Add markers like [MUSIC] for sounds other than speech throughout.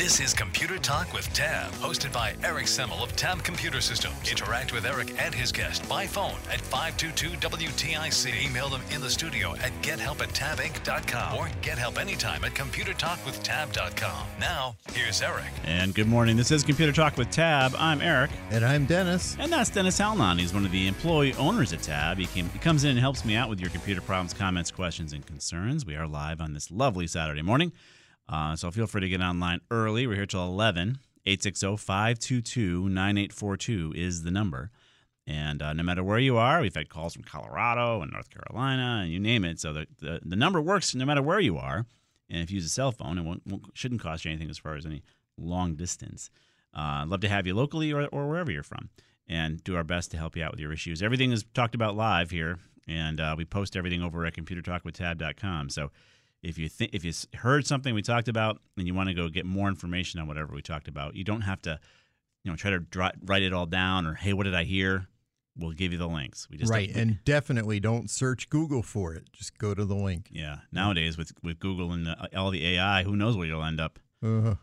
This is Computer Talk with Tab, hosted by Eric Semmel of Tab Computer Systems. Interact with Eric and his guest by phone at 522-WTIC. Email them in the studio at gethelp at tabinc.com or get help anytime at computertalkwithtab.com. Now, here's Eric. And good morning. This is Computer Talk with Tab. I'm Eric. And I'm Dennis. And that's Dennis Halnon. He's one of the employee owners at Tab. He, came, he comes in and helps me out with your computer problems, comments, questions, and concerns. We are live on this lovely Saturday morning. Uh, so feel free to get online early. We're here till 11. 860 522 9842 is the number. And uh, no matter where you are, we've had calls from Colorado and North Carolina and you name it. So the, the, the number works no matter where you are. And if you use a cell phone, it won't, won't, shouldn't cost you anything as far as any long distance. Uh, love to have you locally or, or wherever you're from and do our best to help you out with your issues. Everything is talked about live here, and uh, we post everything over at computertalkwithtab.com. So if you think if you heard something we talked about and you want to go get more information on whatever we talked about, you don't have to, you know, try to dry, write it all down or hey, what did I hear? We'll give you the links. We just right, and definitely don't search Google for it. Just go to the link. Yeah, nowadays with with Google and the, all the AI, who knows where you'll end up. Uh-huh.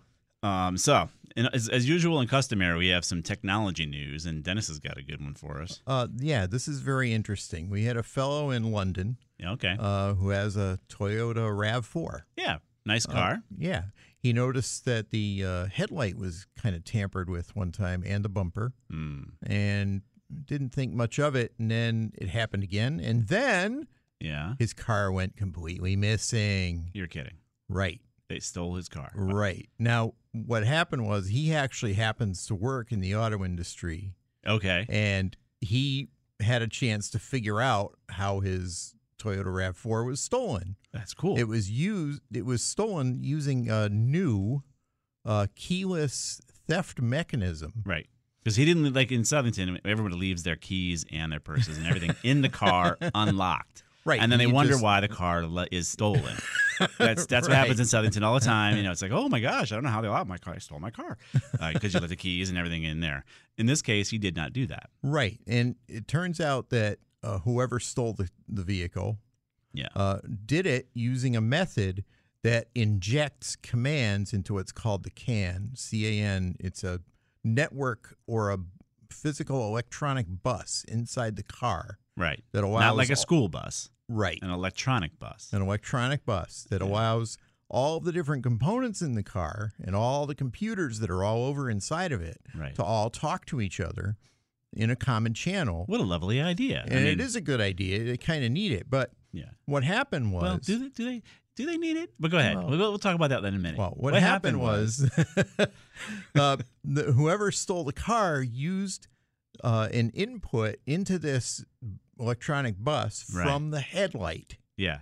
Um, so, as, as, usual and customary, we have some technology news, and Dennis has got a good one for us. Uh, yeah, this is very interesting. We had a fellow in London. Okay. Uh, who has a Toyota Rav4. Yeah, nice car. Uh, yeah. He noticed that the uh, headlight was kind of tampered with one time and the bumper, mm. and didn't think much of it. And then it happened again, and then yeah, his car went completely missing. You're kidding, right? They stole his car. Right. Now, what happened was he actually happens to work in the auto industry. Okay. And he had a chance to figure out how his Toyota RAV4 was stolen. That's cool. It was used it was stolen using a new uh, keyless theft mechanism. Right. Because he didn't like in Southington, everybody leaves their keys and their purses and everything in the car [LAUGHS] unlocked. Right. And then they wonder just- why the car le- is stolen. That's that's what [LAUGHS] happens in Southington all the time. You know, it's like, oh my gosh, I don't know how they allowed my car. I stole my car because you let the keys and everything in there. In this case, he did not do that. Right. And it turns out that uh, whoever stole the, the vehicle Yeah. uh, did it using a method that injects commands into what's called the CAN, C A N. It's a network or a physical electronic bus inside the car right. that allows Not like a school bus, right an electronic bus. an electronic bus that Yeah. allows all the different components in the car and all the computers that are all over inside of it Right. to all talk to each other in a common channel. What a lovely idea. and it is a good idea. They kind of need it. But Yeah. what happened was Well, do they do they do they need it? But go ahead. Well- we'll, we'll talk about that in a minute. Well, what, happened, was, uh, [LAUGHS] the, whoever stole the car used uh, an input into this electronic bus Right. from the headlight yeah,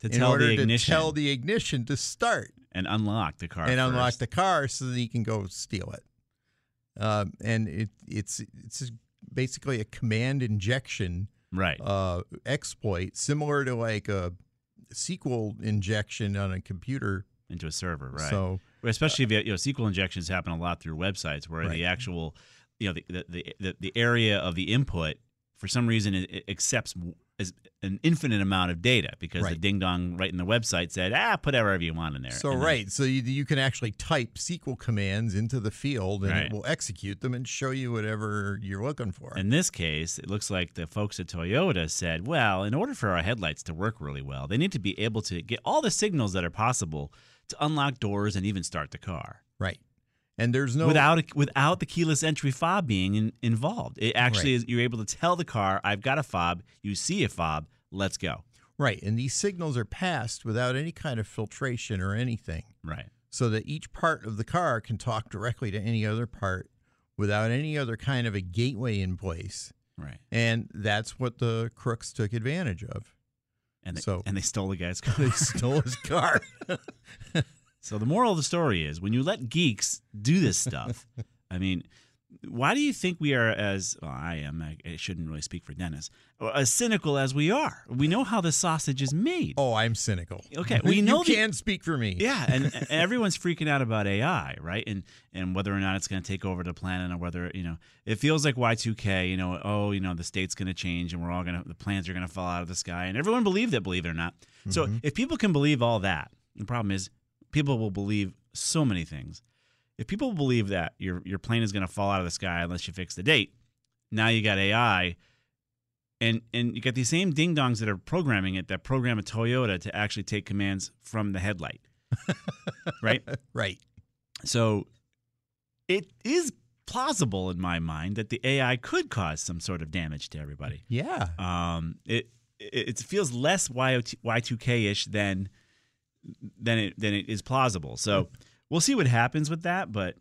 to in tell order the ignition to tell the ignition to start and unlock the car and unlock the car so that he can go steal it. Um, and it, it's it's basically a command injection right. uh, exploit, similar to like a SQL injection on a computer. into a server, right? So especially if you, you know SQL injections happen a lot through websites where Right. the actual you know the, the the the area of the input for some reason it, it accepts as an infinite amount of data because the ding dong right in the website said, ah, put whatever you want in there. So And then- right, so you, you can actually type SQL commands into the field, and Right. it will execute them and show you whatever you're looking for. In this case, it looks like the folks at Toyota said, well, in order for our headlights to work really well, they need to be able to get all the signals that are possible to unlock doors and even start the car. right, and there's no without a, without the keyless entry fob being in, involved. It actually Right. is you're able to tell the car, I've got a fob, you see a fob, let's go. right, and these signals are passed without any kind of filtration or anything, Right. so that each part of the car can talk directly to any other part without any other kind of a gateway in place. Right. And that's what the crooks took advantage of. And they, So- and they stole the guy's [LAUGHS] car. They stole his car. [LAUGHS] So the moral of the story is when you let geeks do this stuff, [LAUGHS] I mean, why do you think we are as well, I am? I, shouldn't really speak for Dennis. Uh, as cynical as we are, we know how the sausage is made. Oh, I'm cynical. Okay, [LAUGHS] we know you the- can't speak for me. Yeah, and, [LAUGHS] and everyone's freaking out about AI, right? And and whether or not it's going to take over the planet, or whether you know, it feels like Y two K. You know, oh, you know, the state's going to change, and we're all going to the plans are going to fall out of the sky, and everyone believed it, believe it or not. So mm-hmm. if people can believe all that, the problem is people will believe so many things. If people believe that your your plane is going to fall out of the sky unless you fix the date, now you got AI, and and you got these same ding dongs that are programming it that program a Toyota to actually take commands from the headlight, [LAUGHS] right? Right. So it is plausible in my mind that the AI could cause some sort of damage to everybody. Yeah. Um, it it, it feels less Y two K ish than than it than it is plausible. So we'll see what happens with that. But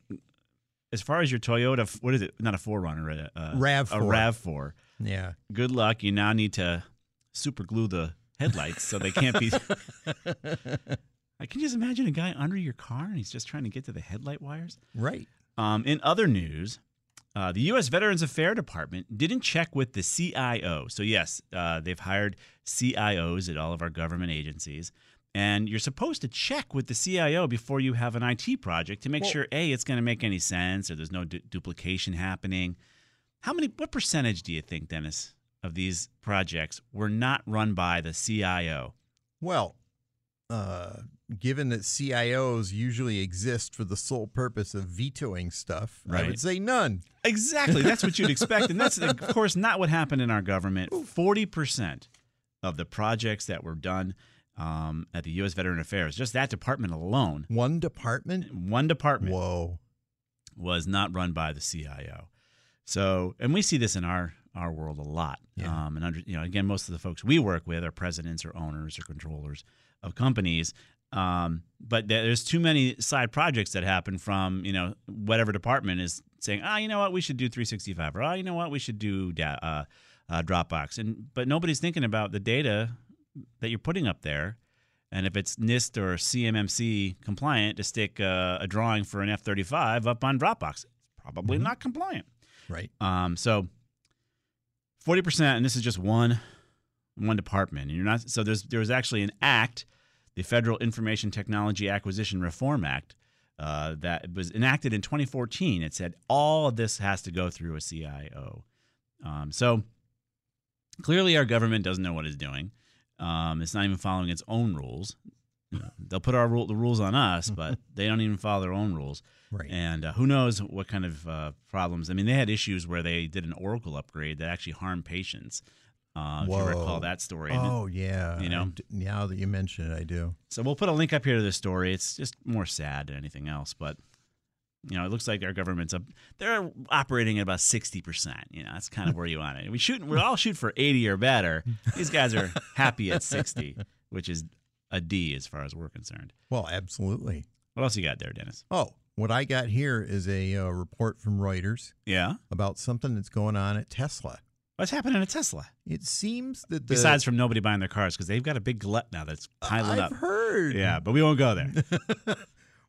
as far as your Toyota, what is it? Not a 4Runner, a, a Rav4. a Rav Four. Yeah. Good luck. You now need to super glue the headlights so they can't be. [LAUGHS] I can just imagine a guy under your car and he's just trying to get to the headlight wires. Right. Um, in other news, uh, the U.S. Veterans Affairs Department didn't check with the CIO. So, yes, uh, they've hired CIOs at all of our government agencies. And you're supposed to check with the CIO before you have an IT project to make Well- sure, A, it's going to make any sense or there's no du- duplication happening. How many, what percentage do you think, Dennis, of these projects were not run by the CIO? Well, uh, given that CIOs usually exist for the sole purpose of vetoing stuff, I would say none. Exactly. That's what you'd expect. And that's, [LAUGHS] of course, not what happened in our government. 40% of the projects that were done um, at the U.S. Veteran Affairs, just that department alone, One department? one department Whoa. was not run by the CIO. So, and we see this in our our world a lot. Yeah. Um, and under, you know, again, most of the folks we work with are presidents or owners or controllers of companies. Um, but there's too many side projects that happen from you know whatever department is saying, ah, you know what, we should do 365, or ah, you know what, we should do uh, uh, Dropbox, and but nobody's thinking about the data that you're putting up there. And if it's NIST or CMMC compliant to stick uh, a drawing for an F-35 up on Dropbox, it's probably not compliant. Right. Um, so forty percent, and this is just one one department. And you're not so there's there was actually an act, the Federal Information Technology Acquisition Reform Act, uh, that was enacted in 2014. It said all of this has to go through a CIO. Um, so clearly, our government doesn't know what it's doing. Um, it's not even following its own rules. You know, they'll put our rule, the rules on us, but [LAUGHS] they don't even follow their own rules. Right. And uh, who knows what kind of uh, problems? I mean, they had issues where they did an Oracle upgrade that actually harmed patients. Uh, if you recall that story. Oh, yeah. you know? D- now that you mention it, I do. So we'll put a link up here to this story. It's just more sad than anything else, but you know, it looks like our government's up. They're operating at about sixty percent. You know, that's kind of where you want it. We shoot. We all shoot for eighty or better. These guys are happy at sixty, which is a D as far as we're concerned. Well, absolutely. What else you got there, Dennis? Oh, what I got here is a uh, report from Reuters Yeah, about something that's going on at Tesla. what's happening at Tesla? It seems that the, Besides from nobody buying their cars because they've got a big glut now that's piling I've up. heard. Yeah, but we won't go there. [LAUGHS]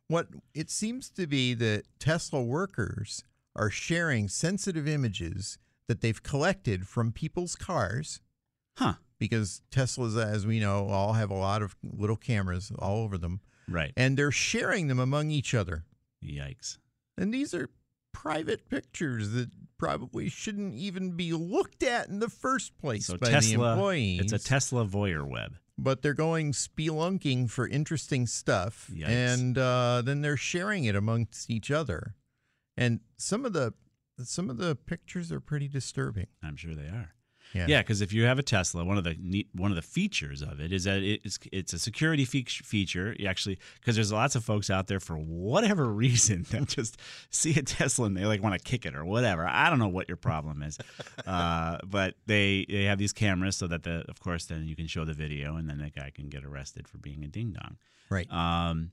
What it seems to be that Tesla workers are sharing sensitive images that they've collected from people's cars Huh? because Teslas, as we know, all have a lot of little cameras all over them, Right. and they're sharing them among each other. Yikes. And these are private pictures that probably shouldn't even be looked at in the first place So by the Tesla, employees. it's a Tesla voyeur web. But they're going spelunking for interesting stuff, Yikes. and uh, then they're sharing it amongst each other. And some of the some of the pictures are pretty disturbing. I'm sure they are. Yeah. Yeah, because if you have a Tesla, one of the neat, one of the features of it is that it's it's a security fe- feature. You actually, because there's lots of folks out there for whatever [LAUGHS] reason that just see a Tesla and they like want to kick it or whatever. I don't know what your problem is, [LAUGHS] uh, but they they have these cameras so that the of course then you can show the video and then that guy can get arrested for being a ding dong. Right. Um,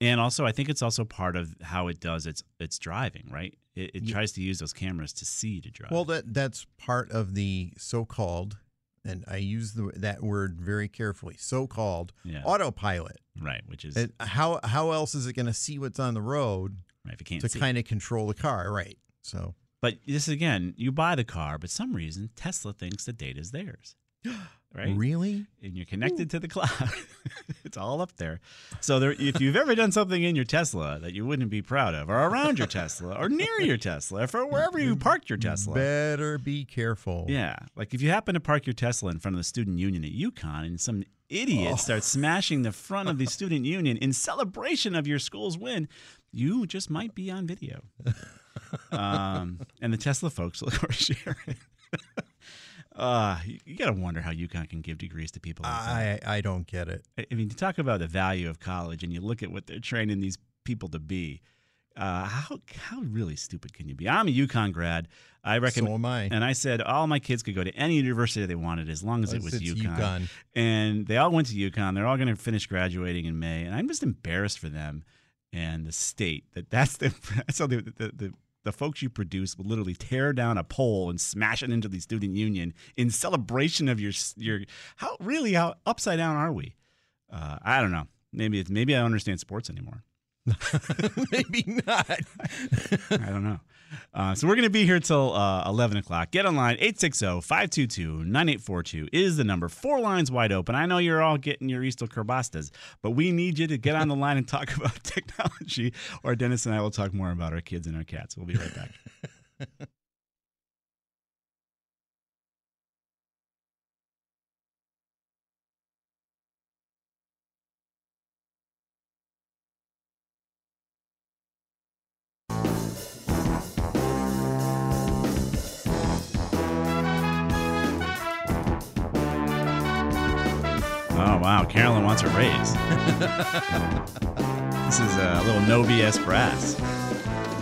and also, I think it's also part of how it does its its driving. Right. It, it Ye- tries to use those cameras to see to drive. Well, that that's part of the so-called, and I use the, that word very carefully. So-called Yeah. autopilot. right, which is It, how how else is it going to see what's on the road right. If you can't to kind of control the car? Right. So But this again, you buy the car, but some reason Tesla thinks the data is theirs. [GASPS] [GASPS] Right? really, And you're connected to the cloud. [LAUGHS] it's all up there. So there, if you've ever done something in your Tesla that you wouldn't be proud of, or around your Tesla, or near your Tesla, or wherever you parked your Tesla. better be careful. Yeah. Like if you happen to park your Tesla in front of the student union at UConn and some idiot Oh. starts smashing the front of the [LAUGHS] student union in celebration of your school's win, you just might be on video. [LAUGHS] um, and the Tesla folks will share it. Uh, you, you got to wonder how UConn can give degrees to people like that. I I don't get it. I I mean, you talk about the value of college, and you look at what they're training these people to be. Uh, how how really stupid can you be? I'm a UConn grad. I recommend, So am I. and I said all my kids could go to any university they wanted as long as it was UConn. UConn. And they all went to UConn. They're all going to finish graduating in May, and I'm just embarrassed for them and the state that that's the [LAUGHS] that's the the, the the folks you produce will literally tear down a pole and smash it into the student union in celebration of your your how really how upside down are we? Uh, I don't know. Maybe it's maybe I don't understand sports anymore. [LAUGHS] Maybe not. [LAUGHS] I don't know. Uh, so we're going to be here till uh, 11 o'clock. Get online. 860-522-9842 is the number. Four lines wide open. I know you're all getting your Easter Kerbastas, but we need you to get on the line and talk [LAUGHS] about technology, or Dennis and I will talk more about our kids and our cats. We'll be right back. [LAUGHS] wow. Carolyn wants a raise. [LAUGHS] this is a little no BS brass.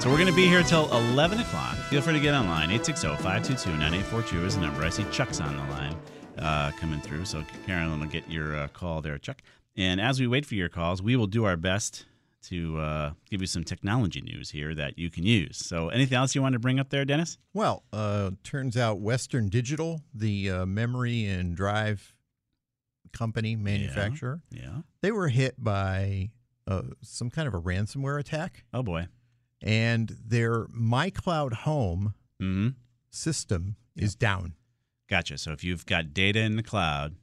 So we're going to be here till 11 o'clock. Feel free to get online. 860-522-9842 is the number. I see Chuck's on the line uh, coming through. So Carolyn will get your uh, call there, Chuck. And as we wait for your calls, we will do our best to uh, give you some technology news here that you can use. So anything else you want to bring up there, Dennis? Well, uh, turns out Western Digital, the uh, memory and drive company manufacturer, Yeah. they were hit by uh, some kind of a ransomware attack, Oh, boy. and their MyCloud Home Mm-hmm. system is down. Gotcha. So if you've got data in the cloud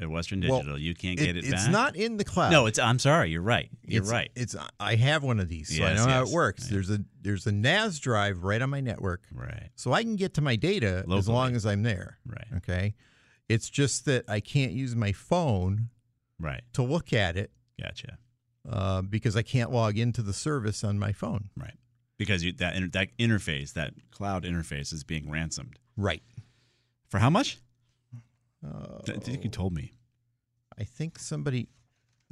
at Western Well, Digital, you can't get it, it's back. not in the cloud. No, it's. I'm sorry. You're right. You're It's- right. It's I have one of these, so I Yes, know how it works. Yeah. There's a there's a NAS drive right on my network, Right. so I can get to my data as long as I'm there. Right. Okay. It's just that I can't use my phone Right. to look at it Gotcha. uh, because I can't log into the service on my phone. Right. Because you, that that interface, that cloud interface, is being ransomed. Right. For how much? Uh, I think you told me. I think somebody.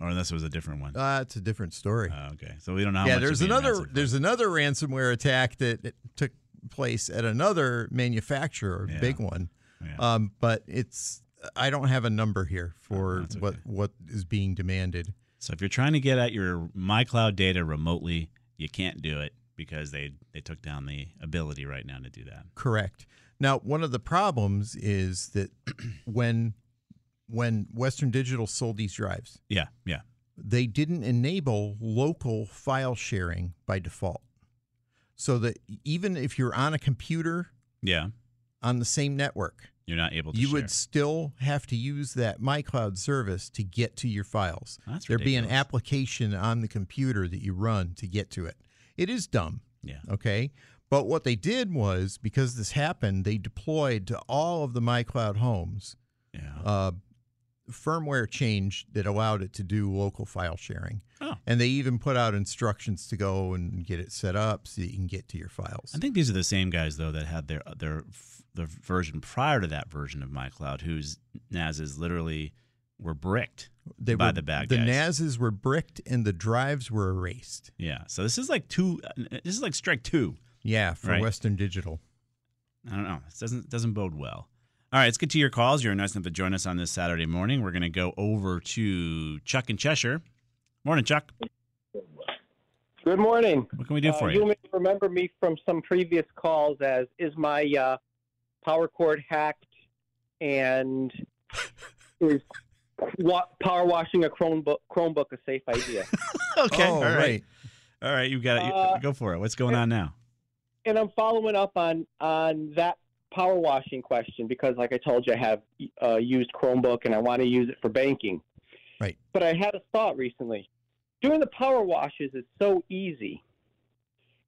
Or unless it was a different one. Uh, it's a different story. Oh, okay. So we don't know. How yeah, there's another there's another ransomware attack that that took place at another manufacturer, Yeah. big one. Yeah. Um, but it's I don't have a number here for that's what okay. what is being demanded. So if you're trying to get at your MyCloud data remotely, you can't do it because they they took down the ability right now to do that. Correct. Now, one of the problems is that [CLEARS THROAT] when when Western Digital sold these drives, Yeah. Yeah. they didn't enable local file sharing by default. So that even if you're on a computer Yeah. On the same network, You're not able to. you share. would still have to use that MyCloud service to get to your files. That's There'd be an application on the computer that you run to get to it. It is dumb. Yeah. Okay. But what they did was because this happened, they deployed to all of the MyCloud homes Yeah. uh, firmware change that allowed it to do local file sharing. Oh. And they even put out instructions to go and get it set up so you can get to your files. I think these are the same guys though that had their their the version prior to that version of MyCloud, whose NASs literally were bricked They by were, the bad guys. the. NASs were bricked and the drives were erased. yeah. So this is like two. This is like strike two. Yeah, for Right. Western Digital. I don't know. This doesn't doesn't bode well. All right, let's get to your calls. You're nice enough to join us on this Saturday morning. We're going to go over to Chuck in Cheshire. Morning, Chuck. Good morning. What can we do Uh, for you? may remember me from some previous calls as is my uh, power cord hacked and [LAUGHS] is wa- power washing a Chromebook, Chromebook a safe idea? [LAUGHS] okay. Oh, all right. right. All right. You got it. Uh, go for it. What's going on now? and I'm following up on on that power washing question because, like I told you, I have uh, used Chromebook and I want to use it for banking. Right. But I had a thought recently. Doing the power washes is so easy,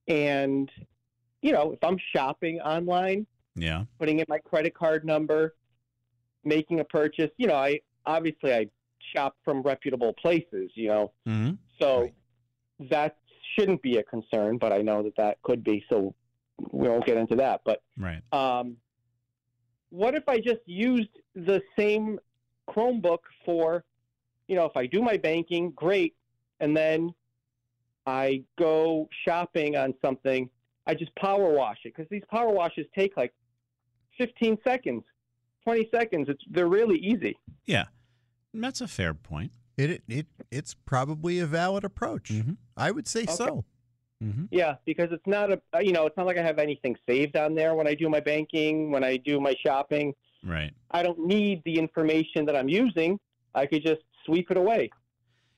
and you know, if I'm shopping online, Yeah. putting in my credit card number, making a purchase, you know, I obviously I shop from reputable places, you know, hmm so that shouldn't be a concern, but I know that that could be. So we won't get into that. But Right. um, what if I just used the same Chromebook for, you know, if I do my banking, great, and then I go shopping on something, I just power wash it because these power washes take like 15 seconds, 20 seconds. It's they're really easy. Yeah. That's a fair point. It, it, it it's probably a valid approach. Mhm. I would say so. Hmm Yeah, because it's not a you know it's not like I have anything saved on there when I do my banking, when I do my shopping. Right. I don't need the information that I'm using. I could just sweep it away.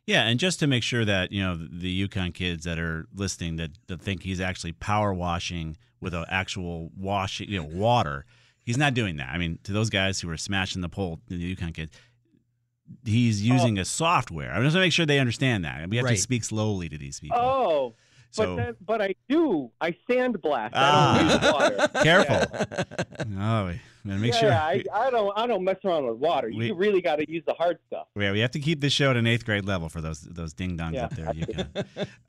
Yeah, and just to make sure that you know the UConn kids that are listening that, that think he's actually power washing with an actual wash, you know, water. He's not doing that. I mean, to those guys who are smashing the pole, the UConn kids, he's using a software. I just want to make sure they understand that. We have to speak slowly to these people. Oh, so but then, but I do. I sandblast. Ah. I don't use water. [LAUGHS] careful. [LAUGHS] Oh, we gotta make yeah, sure. I, I don't. I don't mess around with water. We- You really got to use the hard stuff. Yeah, we have to keep this show at an eighth grade level for those those ding dongs Yeah. up there. You can.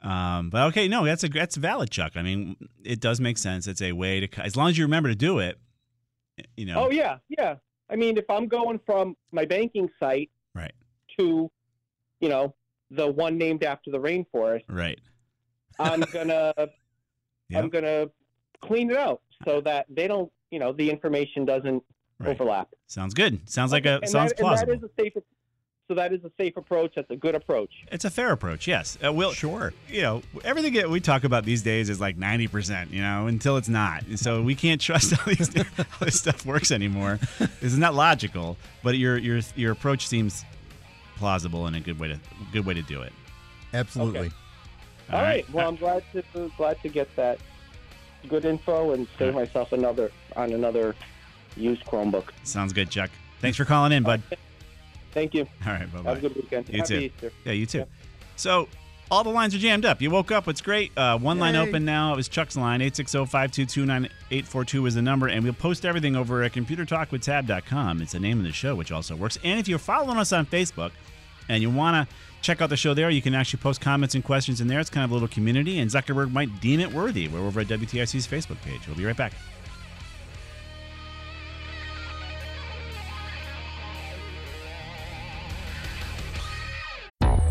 um, but okay, no, that's a that's valid, Chuck. I mean, it does make sense. It's a way to, as long as you remember to do it. You know. Oh yeah, yeah. I mean, if I'm going from my banking site Right. to, you know, the one named after the rainforest, Right. I'm [LAUGHS] gonna Yep. I'm gonna clean it out so that they don't, you know, the information doesn't Right. overlap. Sounds good. Sounds like a And sounds that, and plausible. that is a safe. So that is a safe approach. That's a good approach. it's a fair approach. Yes. Uh, we'll, Sure. You know, everything that we talk about these days is like ninety percent. You know, until it's not. So we can't trust [LAUGHS] how, these, how this stuff works anymore. [LAUGHS] This is not logical, but your your your approach seems plausible and a good way to good way to do it. Absolutely. Okay. All right. Well, I'm glad to glad to get that good info and save myself another on another used Chromebook. Sounds good, Chuck. Thanks for calling in, bud. Thank you. All right, bye bye. Have a good weekend. You Happy too. Easter. Yeah, you too. So all the lines are jammed up. You woke up. It's great. Uh, one line open now. It was Chuck's line. 860-522-9842 is the number. And we'll post everything over at computertalkwithtab.com. It's the name of the show, which also works. And if you're following us on Facebook and you want to check out the show there, you can actually post comments and questions in there. It's kind of a little community, and Zuckerberg might deem it worthy. We're over at WTIC's Facebook page. We'll be right back.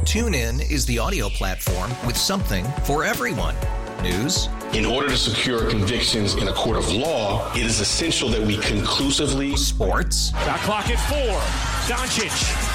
TuneIn is the audio platform with something for everyone. News, In order to secure convictions in a court of law, it is essential that we conclusively sports, Shot clock at four. Doncic.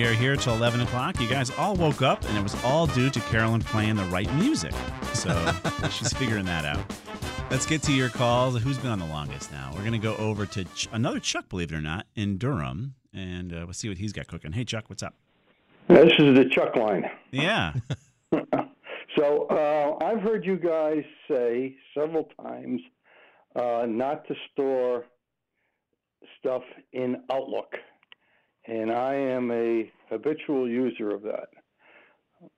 We are here till 11 o'clock. You guys all woke up, and it was all due to Carolyn playing the right music. So [LAUGHS] she's figuring that out. Let's get to your calls. Who's been on the longest now? We're going to go over to Ch- another Chuck, believe it or not, in Durham, and uh, we'll see what he's got cooking. Hey, Chuck, what's up? This is the Chuck line. Yeah. [LAUGHS] So uh, I've heard you guys say several times uh, not to store stuff in Outlook, and I am a habitual user of that.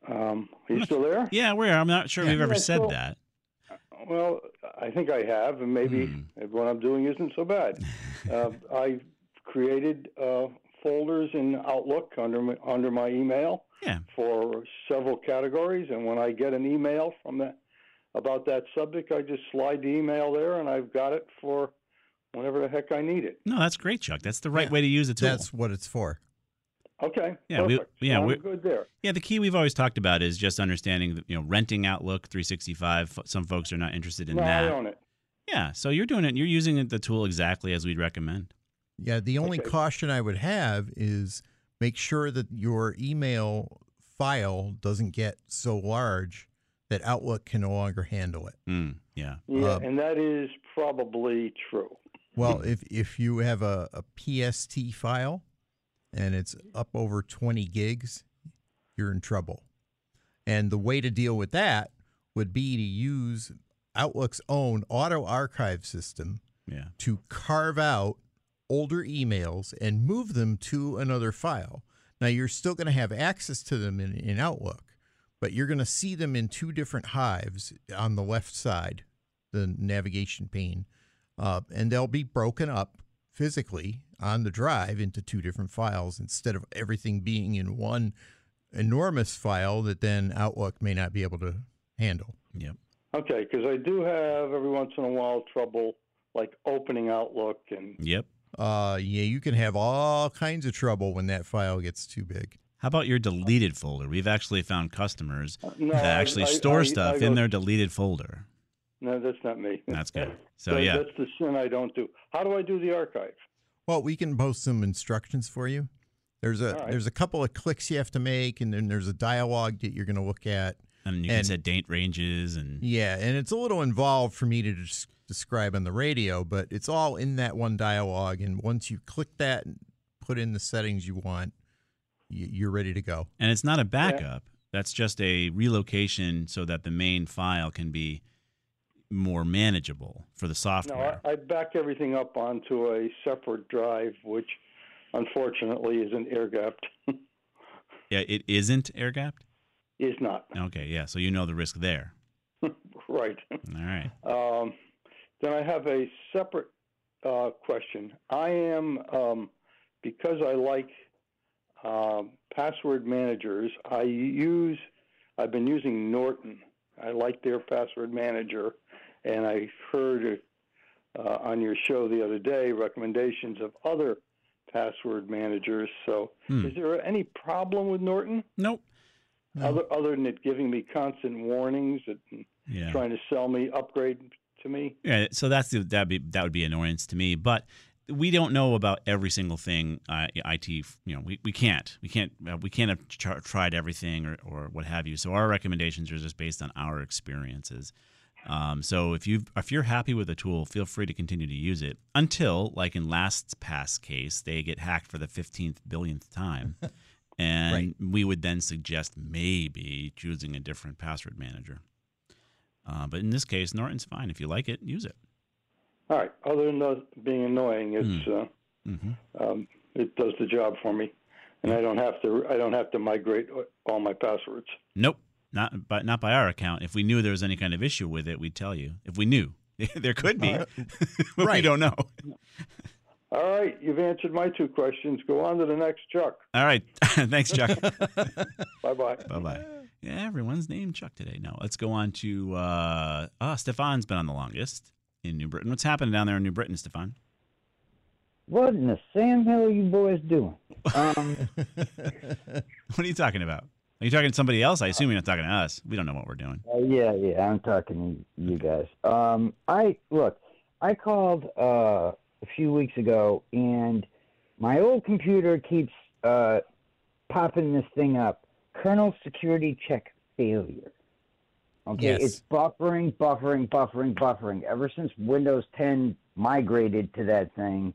Um, are you still there? Yeah, we're. I'm not sure we've ever Yeah, said so- that. Well, I think I have, and maybe Hmm. what I'm doing isn't so bad. [LAUGHS] uh, I created uh, folders in Outlook under my, under my email Yeah. for several categories, and when I get an email from that about that subject, I just slide the email there, and I've got it for whenever the heck I need it. No, that's great, Chuck. That's the right way to use the tool. That's what it's for. Okay, Yeah, we- perfect. yeah, I'm we- good there. Yeah, the key we've always talked about is just understanding, that, you know, renting Outlook 365. Some folks are not interested in no, that. I own it. Yeah, so you're doing it. You're using the tool exactly as we'd recommend. Yeah, the only caution I would have is make sure that your email file doesn't get so large that Outlook can no longer handle it. Mm, yeah. Yeah, Uh, and that is probably true. Well, if if you have a, a PST file and it's up over 20 gigs, you're in trouble. And the way to deal with that would be to use Outlook's own auto archive system Yeah. to carve out older emails and move them to another file. Now, you're still going to have access to them in, in Outlook, but you're going to see them in two different hives on the left side, the navigation pane, uh, and they'll be broken up physically on the drive into two different files instead of everything being in one enormous file that then Outlook may not be able to handle. Yep. Okay, because I do have every once in a while trouble like opening Outlook and Yep. Uh, yeah, you can have all kinds of trouble when that file gets too big. How about your deleted folder? We've actually found customers no, that actually I- store I- stuff I in go- their deleted folder. No, that's not me. That's good. [LAUGHS] So That- yeah, that's the sin I don't do. How do I do the archive? Well, we can post some instructions for you. There's a All right. there's a couple of clicks you have to make, and then there's a dialogue that you're going to look at. and you can set date ranges and Yeah, and it's a little involved for me to just describe on the radio, but it's all in that one dialogue. And once you click that and put in the settings you want, you're ready to go. and it's not a backup. That's just a relocation so that the main file can be more manageable for the No, software. I, I back everything up onto a separate drive, which unfortunately isn't air gapped. [LAUGHS] yeah, it isn't air gapped. is not Okay, yeah. So you know the risk there. [LAUGHS] right. All right. Um, then I have a separate uh, question. I am um, because I like um, password managers. I use. I've been using Norton. I like their password manager, and I heard uh, on your show the other day recommendations of other password managers. So, Hmm. is there any problem with Norton? Nope. Other other than it giving me constant warnings and Yeah. trying to sell me upgrade to me. Yeah, so that's the, that be that would be annoyance to me, but we don't know about every single thing uh, IT. You know, we, we can't we can't uh, we can't have tr- tried everything or, or what have you. So our recommendations are just based on our experiences. Um, so if you if you're happy with the tool, feel free to continue to use it until, like in LastPass case, they get hacked for the fifteenth billionth time, [LAUGHS] and Right. we would then suggest maybe choosing a different password manager. Uh, but in this case, Norton's fine. If you like it, use it. All right. Other than the, being annoying, it's uh, Mhm. um, it does the job for me, and I don't have to I don't have to migrate all my passwords. Nope, not but not by our account. If we knew there was any kind of issue with it, we'd tell you. If we knew, [LAUGHS] there could be, All [LAUGHS] but we don't know. All right, you've answered my two questions. Go on to the next, Chuck. All right, [LAUGHS] thanks, Chuck. Bye bye. Bye bye. Yeah, everyone's named Chuck today. No, let's go on to uh ah, Stefan's been on the longest in New Britain. What's happening down there in New Britain, Stefan? What in the Sam Hill are you boys doing? Um, What are you talking about? Are you talking to somebody else? I assume you're not talking to us. We don't know what we're doing. uh, yeah, yeah, I'm talking to you guys. Um, I look, I called uh, a few weeks ago, and my old computer keeps uh, popping this thing up: kernel security check failure. Okay, Yes. it's buffering, buffering, buffering, buffering. Ever since Windows 10 migrated to that thing,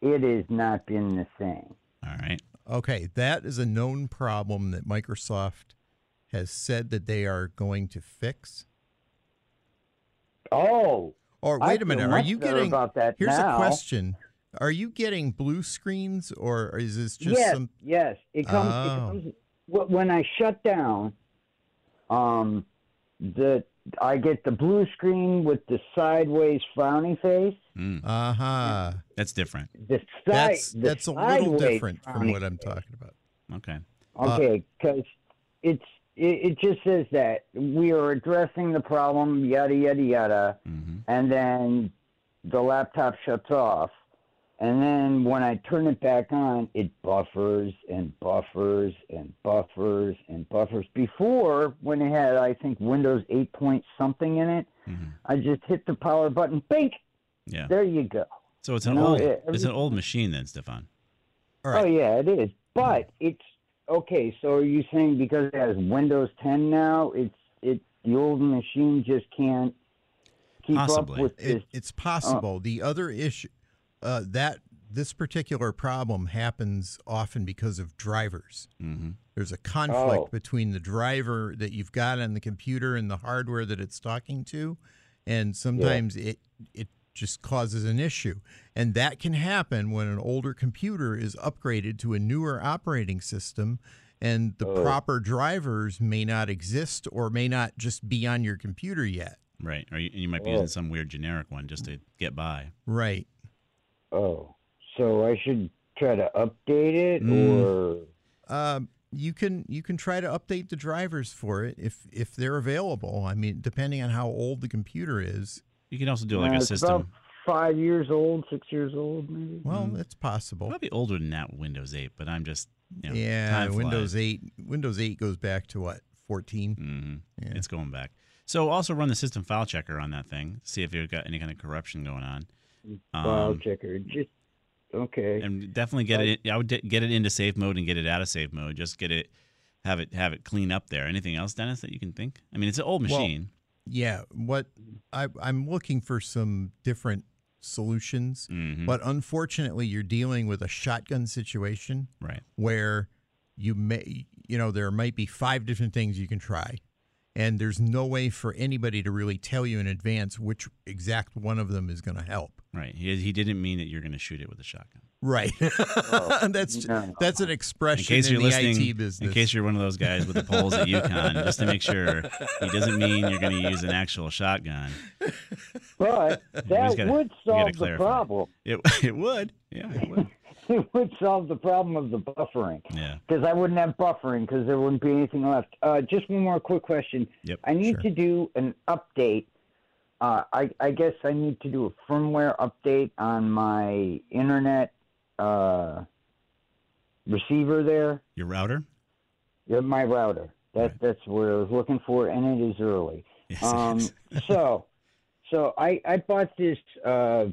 it has not been the same. All right. Okay, that is a known problem that Microsoft has said that they are going to fix. Oh. Or wait a minute, are you getting about that Here's now. a question. Are you getting blue screens or is this just yes, some yes. It comes, Oh. it comes when I shut down. Um, the I get the blue screen with the sideways frowny face. Mm. Uh-huh. That's different. The side, That's the that's a little different from what I'm talking about. Okay. Okay, uh, because it's it, it just says that we are addressing the problem, yada yada yada, mm-hmm. and then the laptop shuts off, and then when I turn it back on, it buffers and buffers and buffers and buffers. Before, when it had I think Windows eight point something in it, mm-hmm. I just hit the power button, bink, Yeah. there you go. So it's an old it- it's an old machine then, Stefan. Oh yeah, it is. Hmm. But it's okay. So are you saying because it has Windows 10 now, it's it the old machine just can't keep up with this? It, it's possible. Uh, the other issue uh, that this particular problem happens often because of drivers. Mm-hmm. There's a conflict Oh. between the driver that you've got on the computer and the hardware that it's talking to, and sometimes it it just causes an issue. And that can happen when an older computer is upgraded to a newer operating system and the Oh. proper drivers may not exist or may not just be on your computer yet. Right. Or you, you might be Oh. using some weird generic one just to get by. Right. Oh, so I should try to update it Mm. or Um, you can you can try to update the drivers for it if if they're available. I mean, depending on how old the computer is. You can also do like Uh, it's about five years old, six years old, maybe. Well, it's possible. Might be older than that Windows 8, but I'm just you know, yeah, time Windows flies. 8 Windows 8 goes back to what? 14. Mm-hmm. It's going back. So also run the system file checker on that thing. See if you've got any kind of corruption going on. File Um, checker. Just okay. and definitely get it. I would de- get it into safe mode and get it out of safe mode. Just get it, have it have it clean up there. Anything else, Dennis, that you can think? I mean, it's an old Well, machine. Yeah, what I I'm looking for some different solutions, Mhm. but unfortunately you're dealing with a shotgun situation right where you may you know there might be five different things you can try and there's no way for anybody to really tell you in advance which exact one of them is going to help. Right. He he didn't mean that you're going to shoot it with a shotgun. Right. [LAUGHS] that's that's an In expression case in you're the listening, IT business. in case you're one of those guys with the poles at UConn, just to make sure, he doesn't mean you're going to use an actual shotgun. But that gotta- would solve the problem. It [LAUGHS] it would. Yeah, it would. [LAUGHS] it would solve the problem of the buffering. Yeah. Because I wouldn't have buffering because there wouldn't be anything left. Uh, just one more quick question. Yep. I need Sure. to do an update. Uh, I, I guess I need to do a firmware update on my internet uh, receiver there. Your router? Yeah, my router. That that's what I was looking for, and it is early. Yes, um, [LAUGHS] so, so I I bought this uh,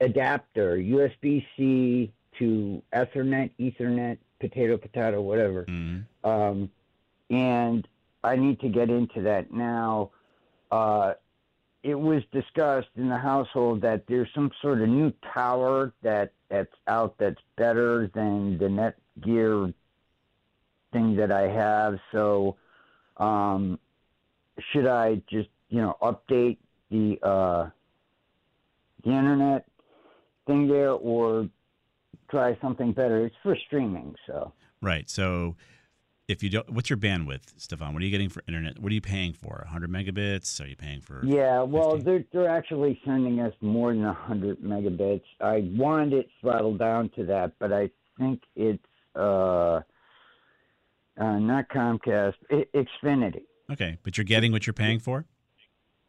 adapter, USB C to Ethernet, Ethernet, potato, potato, whatever. Mm-hmm. Um, and I need to get into that now. uh, it was discussed in the household that there's some sort of new tower that that's out that's better than the Netgear thing that I have. So, um, should I just you know update the uh, the internet thing there, or try something better? It's for streaming, so. Right. So if you don't, what's your bandwidth, Stefan? What are you getting for internet? What are you paying for? 100 megabits? Are you paying for? Yeah, well, they're they're actually sending us more than hundred megabits. I wanted it throttled down to that, but I think it's uh, uh not Comcast, I- Xfinity. Okay, but you're getting what you're paying for.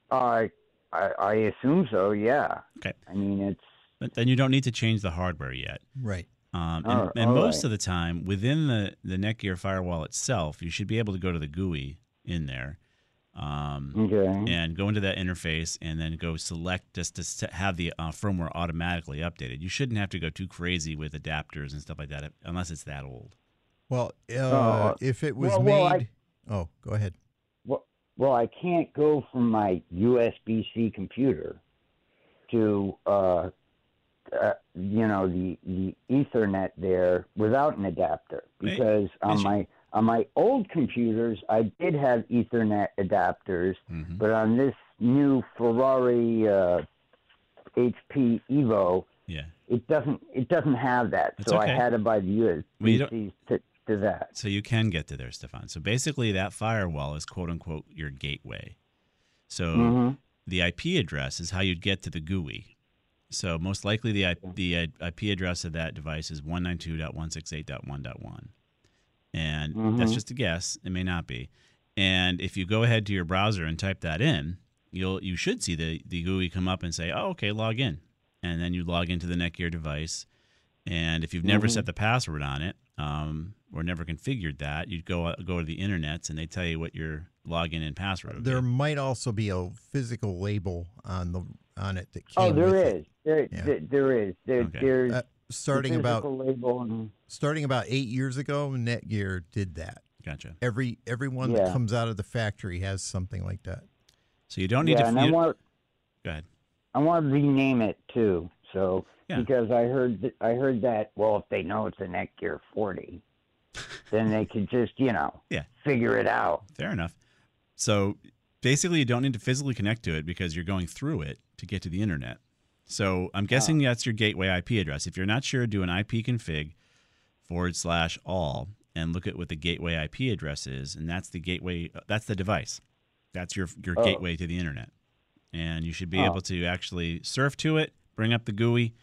I I, I assume so. Yeah. Okay. I mean, it's But then you don't need to change the hardware yet. Right. Um, and All- and all most right. of the time, within the, the Netgear firewall itself, you should be able to go to the GUI in there um, Okay. and go into that interface and then go select just to have the uh, firmware automatically updated. You shouldn't have to go too crazy with adapters and stuff like that unless it's that old. Well, uh, Uh, if it was well, made, well, I- oh, go ahead. well, well, I can't go from my USB C computer to uh, you know the the Ethernet there without an adapter because on my on my old computers I did have Ethernet adapters, Mm-hmm. but on this new Ferrari uh, HP Evo, Yeah. it doesn't it doesn't have that. That's so okay. I had to buy the USB Well, you don't- Cs to, to that. So you can get to there, Stefan. So basically, that firewall is quote unquote your gateway. So Mhm. the IP address is how you'd get to the GUI. So most likely the I- the uh, IP address of that device is 192.168.1.1. And that's Mhm. just a guess. It may not be. And if you go ahead to your browser and type that in, you'll you should see the the GUI come up and say, "Oh, okay, log in." And then you log into the Netgear device. And if you've never Mhm. set the password on it, um, or never configured that, you'd go go to the internet and they tell you what your login and password. would be. There might also be a physical label on the on it that came Oh, there with is. it. There, Yeah. there, there is. There, Okay. There's Uh, starting the about label and starting about eight years ago, Netgear did that. Gotcha. Every everyone Yeah. that comes out of the factory has something like that. So you don't need yeah, to. and I want go ahead. I want to rename it too. So Yeah. because I heard that, I heard that well, if they know it's a Netgear 40, then they could just you know [LAUGHS] Yeah. figure it out. Fair enough. So basically, you don't need to physically connect to it because you're going through it to get to the internet. So I'm guessing that's your gateway IP address. If you're not sure, do an IP config forward slash all and look at what the gateway IP address is, and that's the gateway. That's the device. That's your your Oh. gateway to the internet, and you should be Oh. able to actually surf to it, bring up the GUI,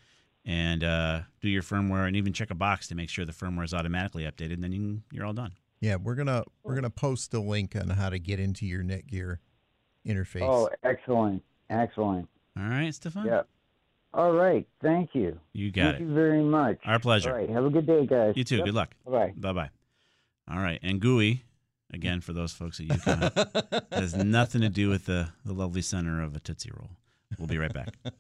and uh, do your firmware, and even check a box to make sure the firmware is automatically updated. And then you can, you're all done. Yeah, we're gonna we're gonna post a link on how to get into your Netgear interface. Oh, excellent, excellent. All right, Stefan. Yeah. All right. Thank you. You got Thank it. you very much. Our pleasure. All right. Have a good day, guys. You too. Yep. Good luck. Bye-bye. Bye bye. All right. And GUI, again, for those folks at UConn, [LAUGHS] has nothing to do with the, the lovely center of a Tootsie Roll. We'll be right back. [LAUGHS]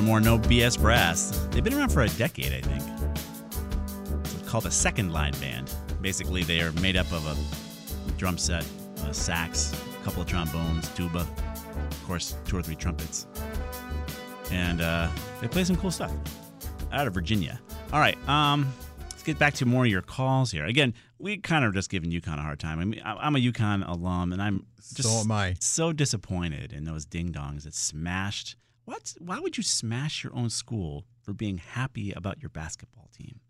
little more No BS Brass. They've been around for a decade, I think. It's called a second line band. Basically, they are made up of a drum set, a sax, a couple of trombones, tuba, of course, two or three trumpets. And uh, they play some cool stuff out of Virginia. All right, um, let's get back to more of your calls here. Again, we kind of just giving UConn a hard time. I mean, I'm a UConn alum, and I'm just So am I. so disappointed in those ding dongs that smashed. What? Why would you smash your own school for being happy about your basketball team?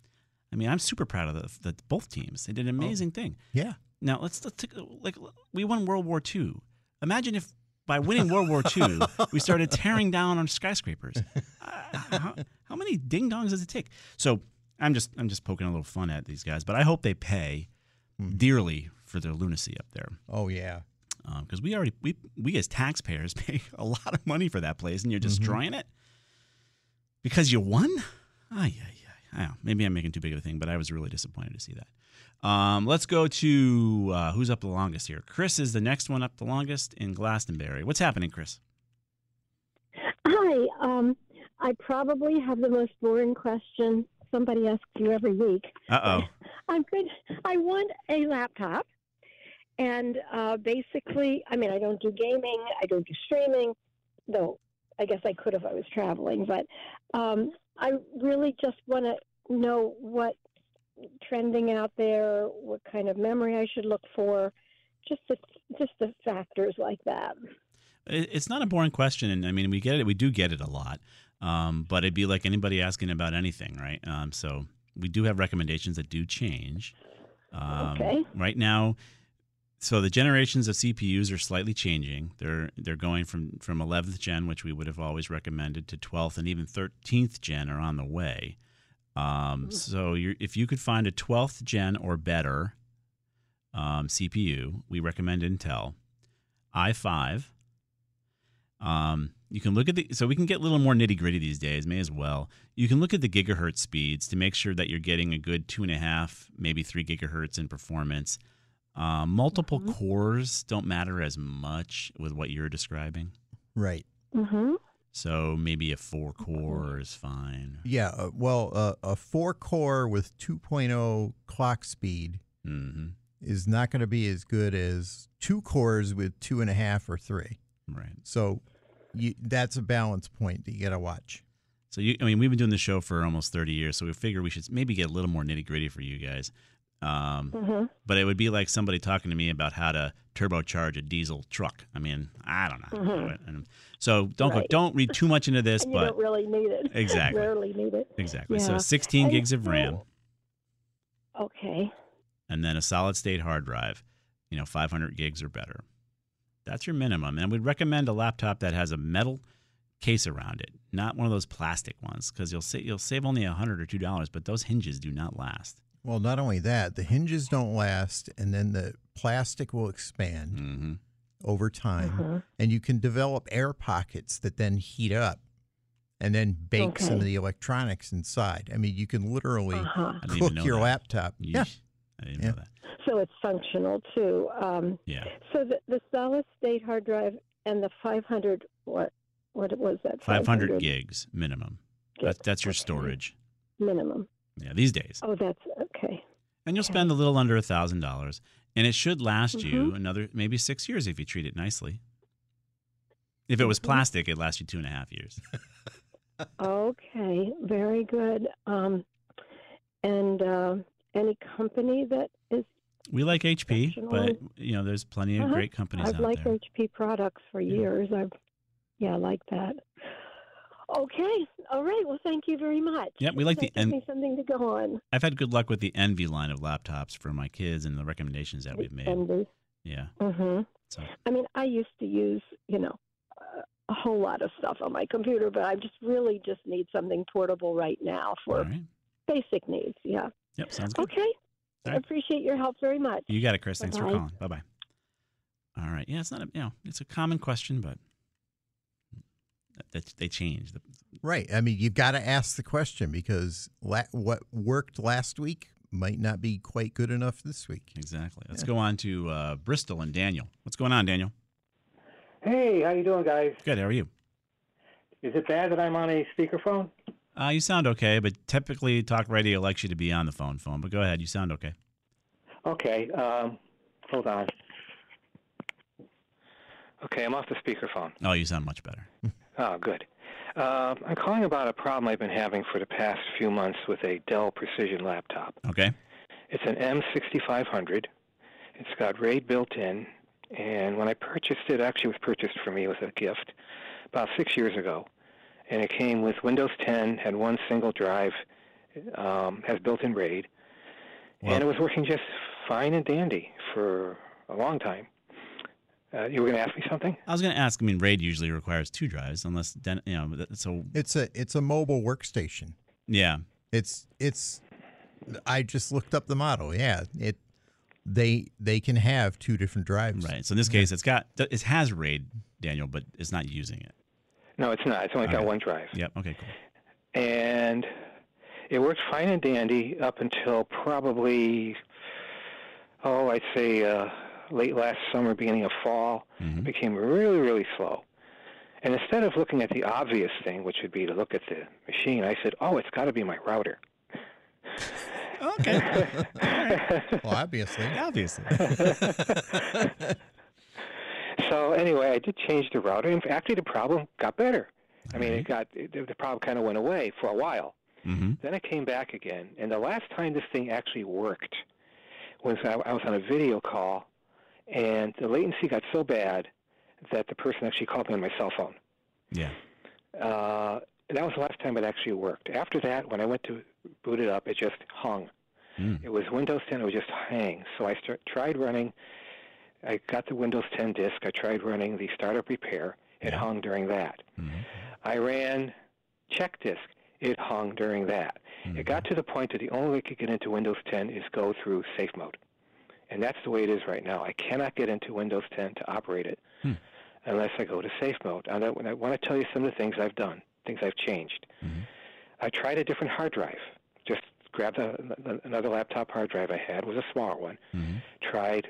I mean, I'm super proud of the, the both teams. They did an amazing thing. Yeah. Now let's, let's take, like we won World War II. Imagine if by winning World War II we started [LAUGHS] tearing down on skyscrapers. Uh, how, how many ding dongs does it take? So I'm just I'm just poking a little fun at these guys, but I hope they pay dearly for their lunacy up there Oh yeah. Because we already we we as taxpayers [LAUGHS] pay a lot of money for that place, and you're destroying it because you won. Ay, yeah, yeah. I don't know. Maybe I'm making too big of a thing, but I was really disappointed to see that. Um, let's go to uh, who's up the longest here. Chris is the next one up the longest in Glastonbury. What's happening, Chris? Hi. Um, I probably have the most boring question somebody asks you every week. Uh oh. [LAUGHS] I'm good. I want a laptop, and uh, basically, I mean, I don't do gaming. I don't do streaming, though. I guess I could if I was traveling, but um, I really just want to know what trending out there, what kind of memory I should look for, just the just the factors like that. It's not a boring question, and I mean, we get it. We do get it a lot, um, but it'd be like anybody asking about anything, right? Um, so we do have recommendations that do change. Um, Okay. Right now, so the generations of CPUs are slightly changing. They're they're going from from 11th gen, which we would have always recommended, to 12th and even 13th gen are on the way. Um, so you're, if you could find a 12th gen or better um, CPU, we recommend Intel i5. Um, you can look at the so we can get a little more nitty gritty these days. May as well. You can look at the gigahertz speeds to make sure that you're getting a good two and a half, maybe three gigahertz in performance. Um, multiple cores don't matter as much with what you're describing. Right. Mm-hmm. So maybe a four core is fine. Yeah. Uh, well, uh, a four core with 2.0 clock speed Mm-hmm. is not going to be as good as two cores with two and a half or three. Right. So you, that's a balance point that you got to watch. So you, I mean, we've been doing this show for almost 30 years, so we figure we should maybe get a little more nitty gritty for you guys. Um, Mhm. But it would be like somebody talking to me about how to turbocharge a diesel truck. I mean, I don't know. how to do Mhm. And so don't go, don't read too much into this, but don't really need it. [LAUGHS] Exactly. Rarely need it. exactly. So 16 And gigs of RAM Okay. and then a solid state hard drive, you know, 500 gigs or better. That's your minimum. And we'd recommend a laptop that has a metal case around it, not one of those plastic ones, because you'll sa- you'll save only a hundred or two dollars, but those hinges do not last. Well, not only that, the hinges don't last, and then the plastic will expand Mm-hmm. over time, Mhm. and you can develop air pockets that then heat up and then bake some of the electronics inside. I mean, you can literally Uh-huh. I didn't even cook your that. laptop. Yeah. Yeesh. I didn't Yeah. know that. So it's functional too. Um, Yeah. So the, the solid state hard drive and the 500, what what was that? 500 gigs minimum. That's Gigs, that's your okay. storage. minimum. Yeah, these days. Oh, that's okay. And you'll spend a little under a thousand dollars, and it should last you Mhm. another maybe six years if you treat it nicely. If it was Mhm. plastic, it'd last you two and a half years. Okay, very good. Um, and uh, any company that is We like HP, but you know, there's plenty of Uh-huh. great companies I've liked there. HP products for years. I've yeah, I like that. Okay, all right. Well, thank you very much. Yep, we like the That gives en- me something to go on. I've had good luck with the Envy line of laptops for my kids and the recommendations that we've made. Envy. Yeah. Mm-hmm. So I mean, I used to use, you know, uh, a whole lot of stuff on my computer, but I just really just need something portable right now for right. basic needs. Yeah. Yep, sounds good. Okay. I appreciate your help very much. You got it, Chris. Thanks for calling. Bye bye. All right. Yeah, it's not a you know, it's a common question, but that they change. Right. I mean, you've got to ask the question because la- what worked last week might not be quite good enough this week. Exactly. Let's go on to uh, Bristol and Daniel. What's going on, Daniel? Hey, how you doing, guys? Good. How are you? Is it bad that I'm on a speakerphone? Uh, you sound okay, but typically talk radio likes you to be on the phone phone. But go ahead. You sound okay. Okay, um, hold on. Okay, I'm off the speakerphone. Oh, you sound much better. [LAUGHS] Oh, good. Uh, I'm calling about a problem I've been having for the past few months with a Dell Precision laptop. Okay. It's an M6500. It's got RAID built in, and when I purchased it, actually it was purchased for me with a gift about six years ago, and it came with Windows 10, had one single drive, um, has built-in RAID, and it was working just fine and dandy for a long time. Uh, you were going to ask me something? I was going to ask. I mean, RAID usually requires two drives, unless Den- you know. So It's a it's a mobile workstation. yeah, It's it's I just looked up the model. Yeah, it they they can have two different drives. right. So in this case, it's got it has RAID, Daniel, but it's not using it. No, it's not. It's only All got right. one drive. Yep. Okay. Cool. and it worked fine and dandy up until probably oh, I'd say uh, late last summer, beginning of fall, it became really, really slow. And instead of looking at the obvious thing, which would be to look at the machine, I said, oh, it's got to be my router. Okay. [LAUGHS] well, obviously. Obviously. [LAUGHS] so anyway, I did change the router, and actually the problem got better. I mean, it got it, the problem kind of went away for a while. Mm-hmm. Then it came back again, and the last time this thing actually worked was I, I was on a video call, and the latency got so bad that the person actually called me on my cell phone. Yeah. Uh, that was the last time it actually worked. After that, when I went to boot it up, it just hung. Mm. It was Windows 10. It would just hang. So I start, tried running. I got the Windows 10 disk. I tried running the startup repair. It hung during that. I ran check disk. It hung during that. It got to the point that the only way I could get into Windows 10 is go through safe mode. And that's the way it is right now. I cannot get into Windows 10 to operate it Hmm. unless I go to safe mode. And I, I want to tell you some of the things I've done, things I've changed. I tried a different hard drive. Just grabbed a, another laptop hard drive I had, was a smaller one. Tried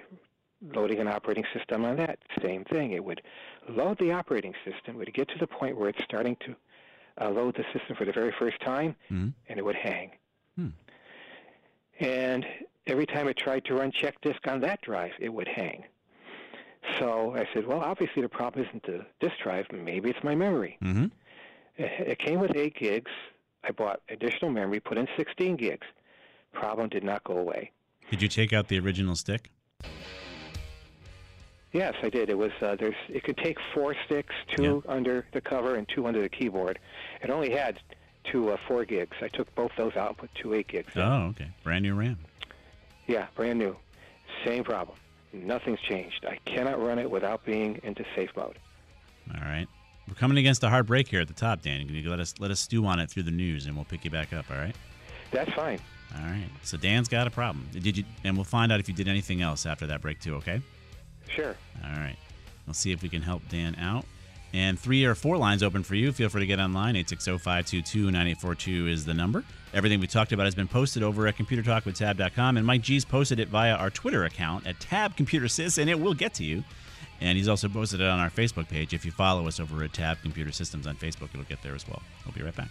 loading an operating system on that. Same thing. It would load the operating system. It would get to the point where it's starting to uh, load the system for the very first time, and it would hang. And every time I tried to run check disk on that drive, it would hang. So I said, well, obviously the problem isn't the disk drive. Maybe it's my memory. Mm-hmm. It came with 8 gigs. I bought additional memory, put in 16 gigs. Problem did not go away. Did you take out the original stick? Yes, I did. It was uh, there's it could take four sticks, two under the cover and two under the keyboard. It only had two uh, four gigs. I took both those out and put two eight gigs. in. Oh, okay. Brand new RAM. Yeah, brand new. Same problem. Nothing's changed. I cannot run it without being into safe mode. All right. We're coming against a hard break here at the top, Dan. Can you let us let us stew on it through the news, and we'll pick you back up. All right. That's fine. All right. So Dan's got a problem. Did you? And we'll find out if you did anything else after that break too. Okay. Sure. All right. We'll see if we can help Dan out. And three or four lines open for you. Feel free to get online. 860-522-9842 is the number. Everything we talked about has been posted over at computertalkwithtab.com. And Mike G's posted it via our Twitter account at Tab Computer Sys, and it will get to you. And he's also posted it on our Facebook page. If you follow us over at Tab Computer Systems on Facebook, it'll get there as well. We'll be right back.